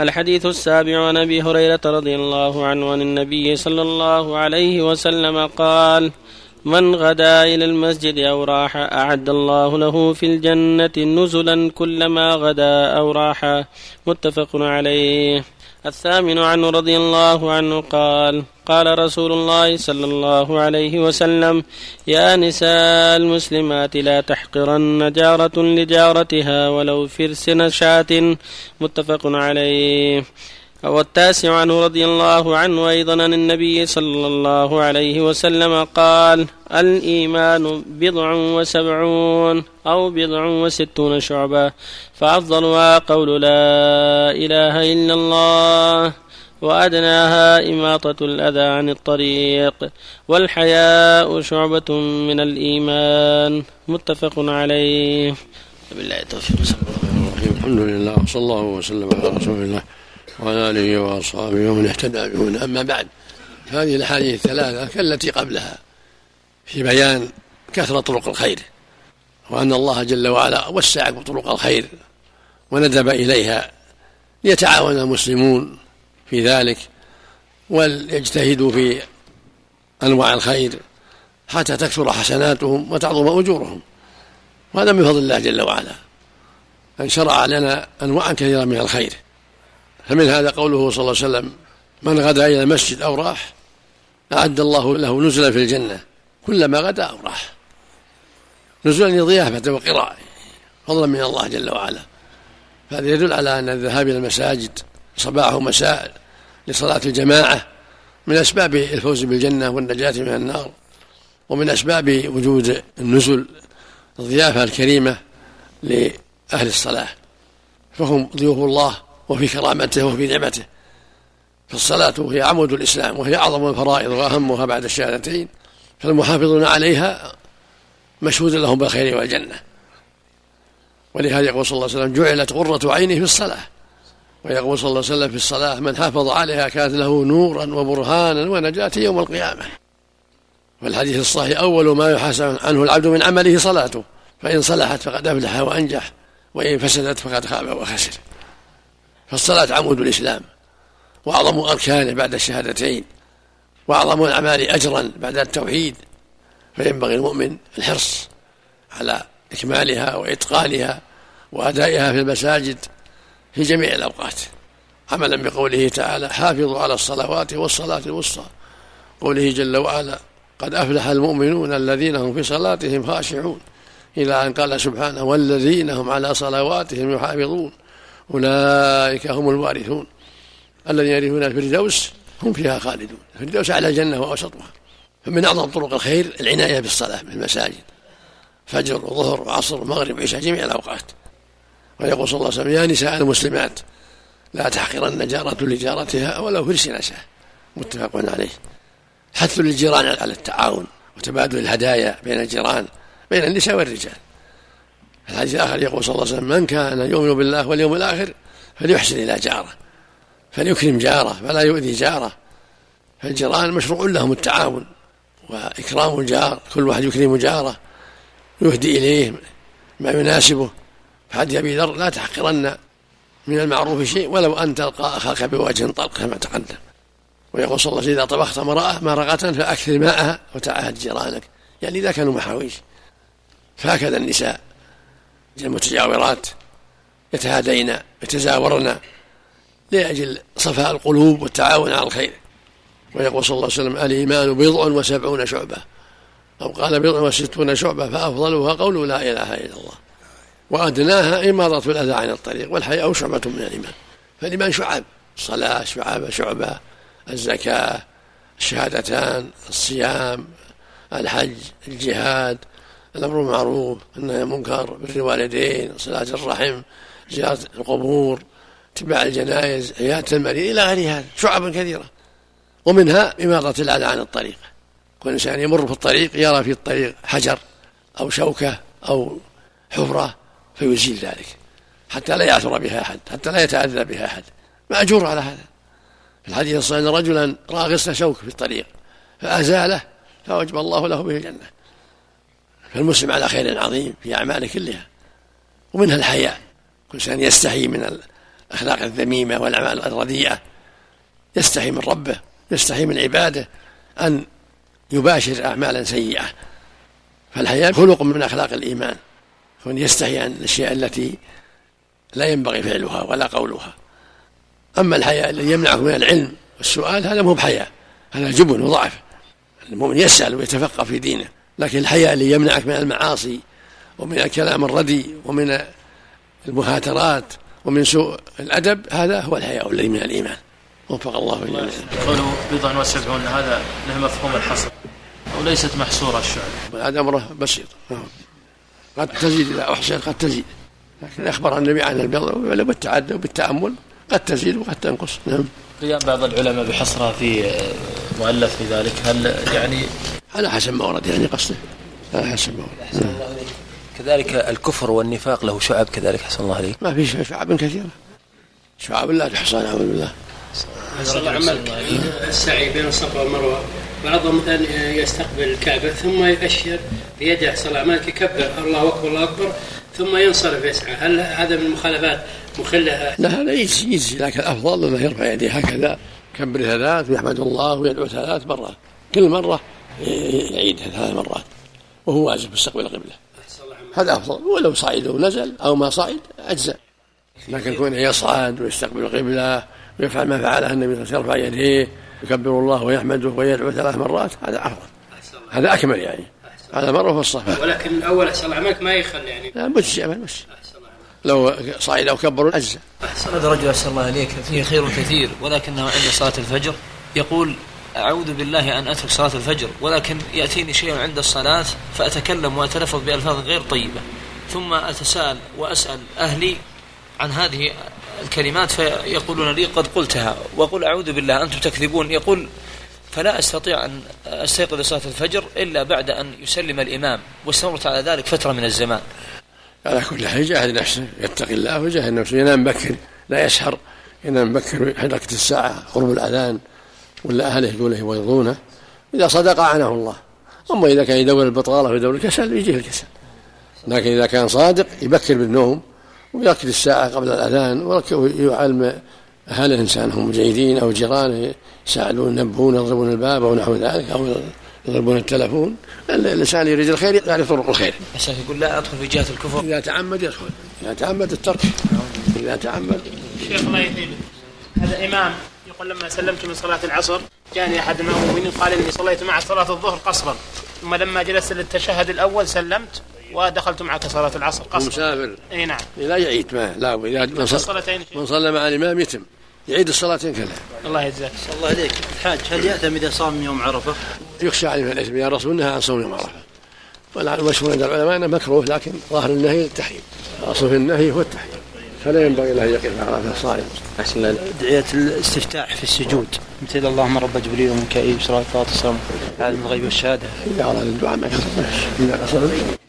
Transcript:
الحديث السابع عن أبي هريرة رضي الله عنه عن النبي صلى الله عليه وسلم قال من غدا إلى المسجد أو راح أعد الله له في الجنة نزلا كلما غدا أو راح. متفق عليه. الثامن عنه رضي الله عنه قال قال رسول الله صلى الله عليه وسلم يا نساء المسلمات لا تحقرن جارة لجارتها ولو فرس نشاة متفق عليه. والتاسع عنه رضي الله عنه أيضا عن النبي صلى الله عليه وسلم قال الإيمان بضع وسبعون أو بضع وستون شعبة فأفضلها قول لا إله إلا الله. وأدناها إماطة الأذى عن الطريق والحياء شعبة من الإيمان متفق عليه. بالله التوفيق. الحمد لله وصلى الله وسلم على رسول الله وعلى آله وأصحابه ومن اهتدى بهن أما بعد هذه الأحاديث الثلاثة كالتي قبلها في بيان كثرة طرق الخير وأن الله جل وعلا وسع طرق الخير وندب إليها ليتعاون المسلمون في ذلك وليجتهدوا في أنواع الخير حتى تكثر حسناتهم وتعظم أجورهم. وهذا من فضل الله جل وعلا. أن شرع لنا أنواعا كثيرة من الخير. فمن هذا قوله صلى الله عليه وسلم من غدا إلى المسجد أو راح أعد الله له نزلا في الجنة كلما غدا أو راح. نزلا لضيافة وقراءة فضلا من الله جل وعلا. فهذا يدل على أن الذهاب إلى المساجد صباح ومساء لصلاة الجماعة من أسباب الفوز بالجنة والنجاة من النار ومن أسباب وجود النزل الضيافة الكريمة لأهل الصلاة فهم ضيوف الله وفي كرامته وفي نعمته فالصلاة هي عمود الإسلام وهي أعظم الفرائض وأهمها بعد الشهادتين فالمحافظون عليها مشهود لهم بالخير والجنة ولهذا يقول صلى الله عليه وسلم جعلت غرة عينه في الصلاة ويقول صلى الله عليه وسلم في الصلاة من حافظ عليها كانت له نورا وبرهانا ونجاة يوم القيامة. والحديث الصحيح أول ما يحاسب عنه العبد من عمله صلاته فإن صلحت فقد أفلح وأنجح وإن فسدت فقد خاب وخسر. فالصلاة عمود الإسلام وأعظم أركانه بعد الشهادتين وأعظم الأعمال أجرا بعد التوحيد فينبغي المؤمن الحرص على إكمالها وإتقانها وأدائها في المساجد في جميع الأوقات. عملا بقوله تعالى حافظوا على الصلوات والصلاة الوسطى. قوله جل وعلا قد أفلح المؤمنون الذين هم في صلاتهم خاشعون. إلى أن قال سبحانه والذين هم على صلواتهم يحافظون. أولئك هم الوارثون. الذين يرثون الفردوس هم فيها خالدون. الفردوس على الجنة وأوسطها. فمن أعظم طرق الخير العناية بالصلاة في المساجد. فجر وظهر وعصر ومغرب وعشاء جميع الأوقات. ويقول صلى الله عليه وسلم يا نساء المسلمات لا تحقرن جارة لجارتها ولو فرس نساء متفق عليه. حث للجيران على التعاون وتبادل الهدايا بين الجيران بين النساء والرجال. الحديث الآخر يقول صلى الله عليه وسلم من كان يؤمن بالله واليوم الآخر فليحسن إلى جاره فليكرم جاره فلا يؤذي جاره. فالجيران مشروع لهم التعاون وإكرام الجار كل واحد يكرم جاره يهدي إليه ما يناسبه. فحديث أبي ذر لا تحقرن من المعروف شيء ولو أن تلقى أخاك بوجه طلق كما تقدم ويقول صلى الله عليه وسلم إذا طبخت امرأة مرقة فأكثر ماءها وتعاهد جيرانك. يعني إذا كانوا محاويش. فهكذا النساء المتجاورات يتهادين يتزاورن لأجل صفاء القلوب والتعاون على الخير. ويقول صلى الله عليه وسلم الإيمان بضع وسبعون شعبة. أو قال بضع وستون شعبة فأفضلها قول لا إله إلا الله. وأدناها إمارة الأذى عن الطريق والحياء شعبة من الإيمان. فالإيمان شعب الصلاة شعبة شعبة الزكاة الشهادتان الصيام الحج الجهاد الأمر بالمعروف النهي المنكر بر الوالدين صلاة الرحم زيارة القبور اتباع الجنائز عيادة المريض إلى غير هذا شعب كثيرة. ومنها إمارة الأذى عن الطريق. كل إنسان يمر في الطريق يرى في الطريق حجر أو شوكة أو حفرة فيزيل ذلك. حتى لا يعثر بها أحد حتى لا يتأذى بها أحد. مأجور على هذا. في الحديث الصحيح أن رجلا رأى غصن شوك في الطريق فأزاله فوجب الله له به الجنة. فالمسلم على خير عظيم في أعماله كلها. ومنها الحياء. كل إنسان يستحي من الأخلاق الذميمة والأعمال الرديئة. يستحي من ربه يستحي من عباده أن يباشر أعمالا سيئة. فالحياء خلق من أخلاق الإيمان. كون يستحي عن الأشياء التي لا ينبغي فعلها ولا قولها. أما الحياء الذي يمنعه من العلم والسؤال هذا مو بحياء هذا جبن وضعف. المؤمن يسأل ويتفقه في دينه لكن الحياء اللي يمنعك من المعاصي ومن الكلام الردي ومن المهاترات ومن سوء الأدب هذا هو الحياء الذي من الإيمان. وفق الله جميعا قوله بضع وسبعون هذا له مفهوم الحصر أو ليست محصورة الشعر. هذا أمره بسيط. قد تزيد إذا أحسن قد تزيد. لكن أخبر النبي عن البيض بالتعدى وبالتأمل قد تزيد وقد تنقص. نعم. قيام بعض العلماء بحصرها في مؤلف في ذلك هل يعني على حسب ما ورد يعني قصده. على حسب ما ورد. نعم. كذلك الكفر والنفاق له شعب كذلك حسن الله عليك ما في شعب كثيرة شعب لا تحصى نعوذ بالله. السعي بين الصفا والمروه بعضهم مثلا يستقبل الكعبة ثم يؤشر بيده صلى الله عليه وسلم يكبر. الله أكبر الله أكبر. ثم ينصرف يسعى. هل هذا من المخالفات مخلة؟ لا هذا يجزي يجزي لكن الأفضل انه يرفع يديه هكذا. يكبر ثلاث ويحمد الله ويدعو ثلاث مرات. كل مرة يعيدها ثلاث مرات. وهو واجب مستقبل القبلة. هذا أفضل. ولو صعد ونزل أو ما صعد أجزاء. لكن كونه يصعد ويستقبل القبلة ويفعل ما فعله النبي صلى الله عليه وسلم يرفع يديه يكبر الله ويحمده ويدعو ثلاث مرات هذا أفضل. هذا أكمل يعني. هذا مرة في الصفا ولكن الأول أحسن عملك ما يخل يعني. لا مجزي مجزي لو صعد أو كبر أجزاء. هذا رجل اسال الله عليك فيه خير كثير. ولكنه عند صلاة الفجر يقول أعوذ بالله أن أترك صلاة الفجر ولكن يأتيني شيء عند الصلاة فأتكلم وأتلفظ بألفاظ غير طيبة. ثم أتساءل وأسأل أهلي عن هذه الكلمات فيقولون لي قد قلتها. وأقول أعوذ بالله أنتم تكذبون. يقول فلا أستطيع أن أستيقظ لصلاة الفجر إلا بعد أن يسلم الإمام واستمرت على ذلك فترة من الزمان. على كل حال يجاهد نفسه يتقي الله ويجاهد نفسه. ينام بكر لا يسهر. ينام بكر حركة الساعة قرب الأذان ولا أهله يقول يبغضونه إذا صدق أعنه الله. أما إذا كان يدور البطالة ويدور الكسل يجيه الكسل. لكن إذا كان صادق يبكر بالنوم. ويركز الساعة قبل الأذان ويعلم أهل الإنسان هم جيدين أو جيرانه يساعدون ينبهون يضربون الباب أو نحو ذلك أو يضربون التلفون. الإنسان يريد الخير يعرف طرق الخير. الشيخ يقول لا أدخل في جهة الكفر. إذا تعمد يدخل إذا تعمد الترك. إذا تعمد. شيخ الله يهديك. هذا إمام يقول لما سلمت من صلاة العصر جاني أحد المؤمنين قال إني صليت مع صلاة الظهر قصرا. ثم لما جلست للتشهد الأول سلمت. ودخلت معك صلاة العصر قصرا مسافر. إي نعم. لا يعيد ما لا إذا من صلى, الصلاتين من صلى مع الإمام يتم. يعيد الصلاتين كلها الله يجزاك الله عليك. الحاج هل يأثم إذا صام يوم عرفة؟ يخشى عليه من الإثم. يا رسول نهى عن صوم يوم عرفة. والمشهور عند العلماء أنه مكروه لكن ظاهر النهي التحريم. الأصل في النهي هو التحريم. فلا ينبغي له أن يقف على الصائم. أحسن ادعيه الاستفتاح في السجود. مثل اللهم رب جبريل وميكائيل بسرعة فاطر عالم الغيب والشهادة. إذا أراد الدعاء ما يصح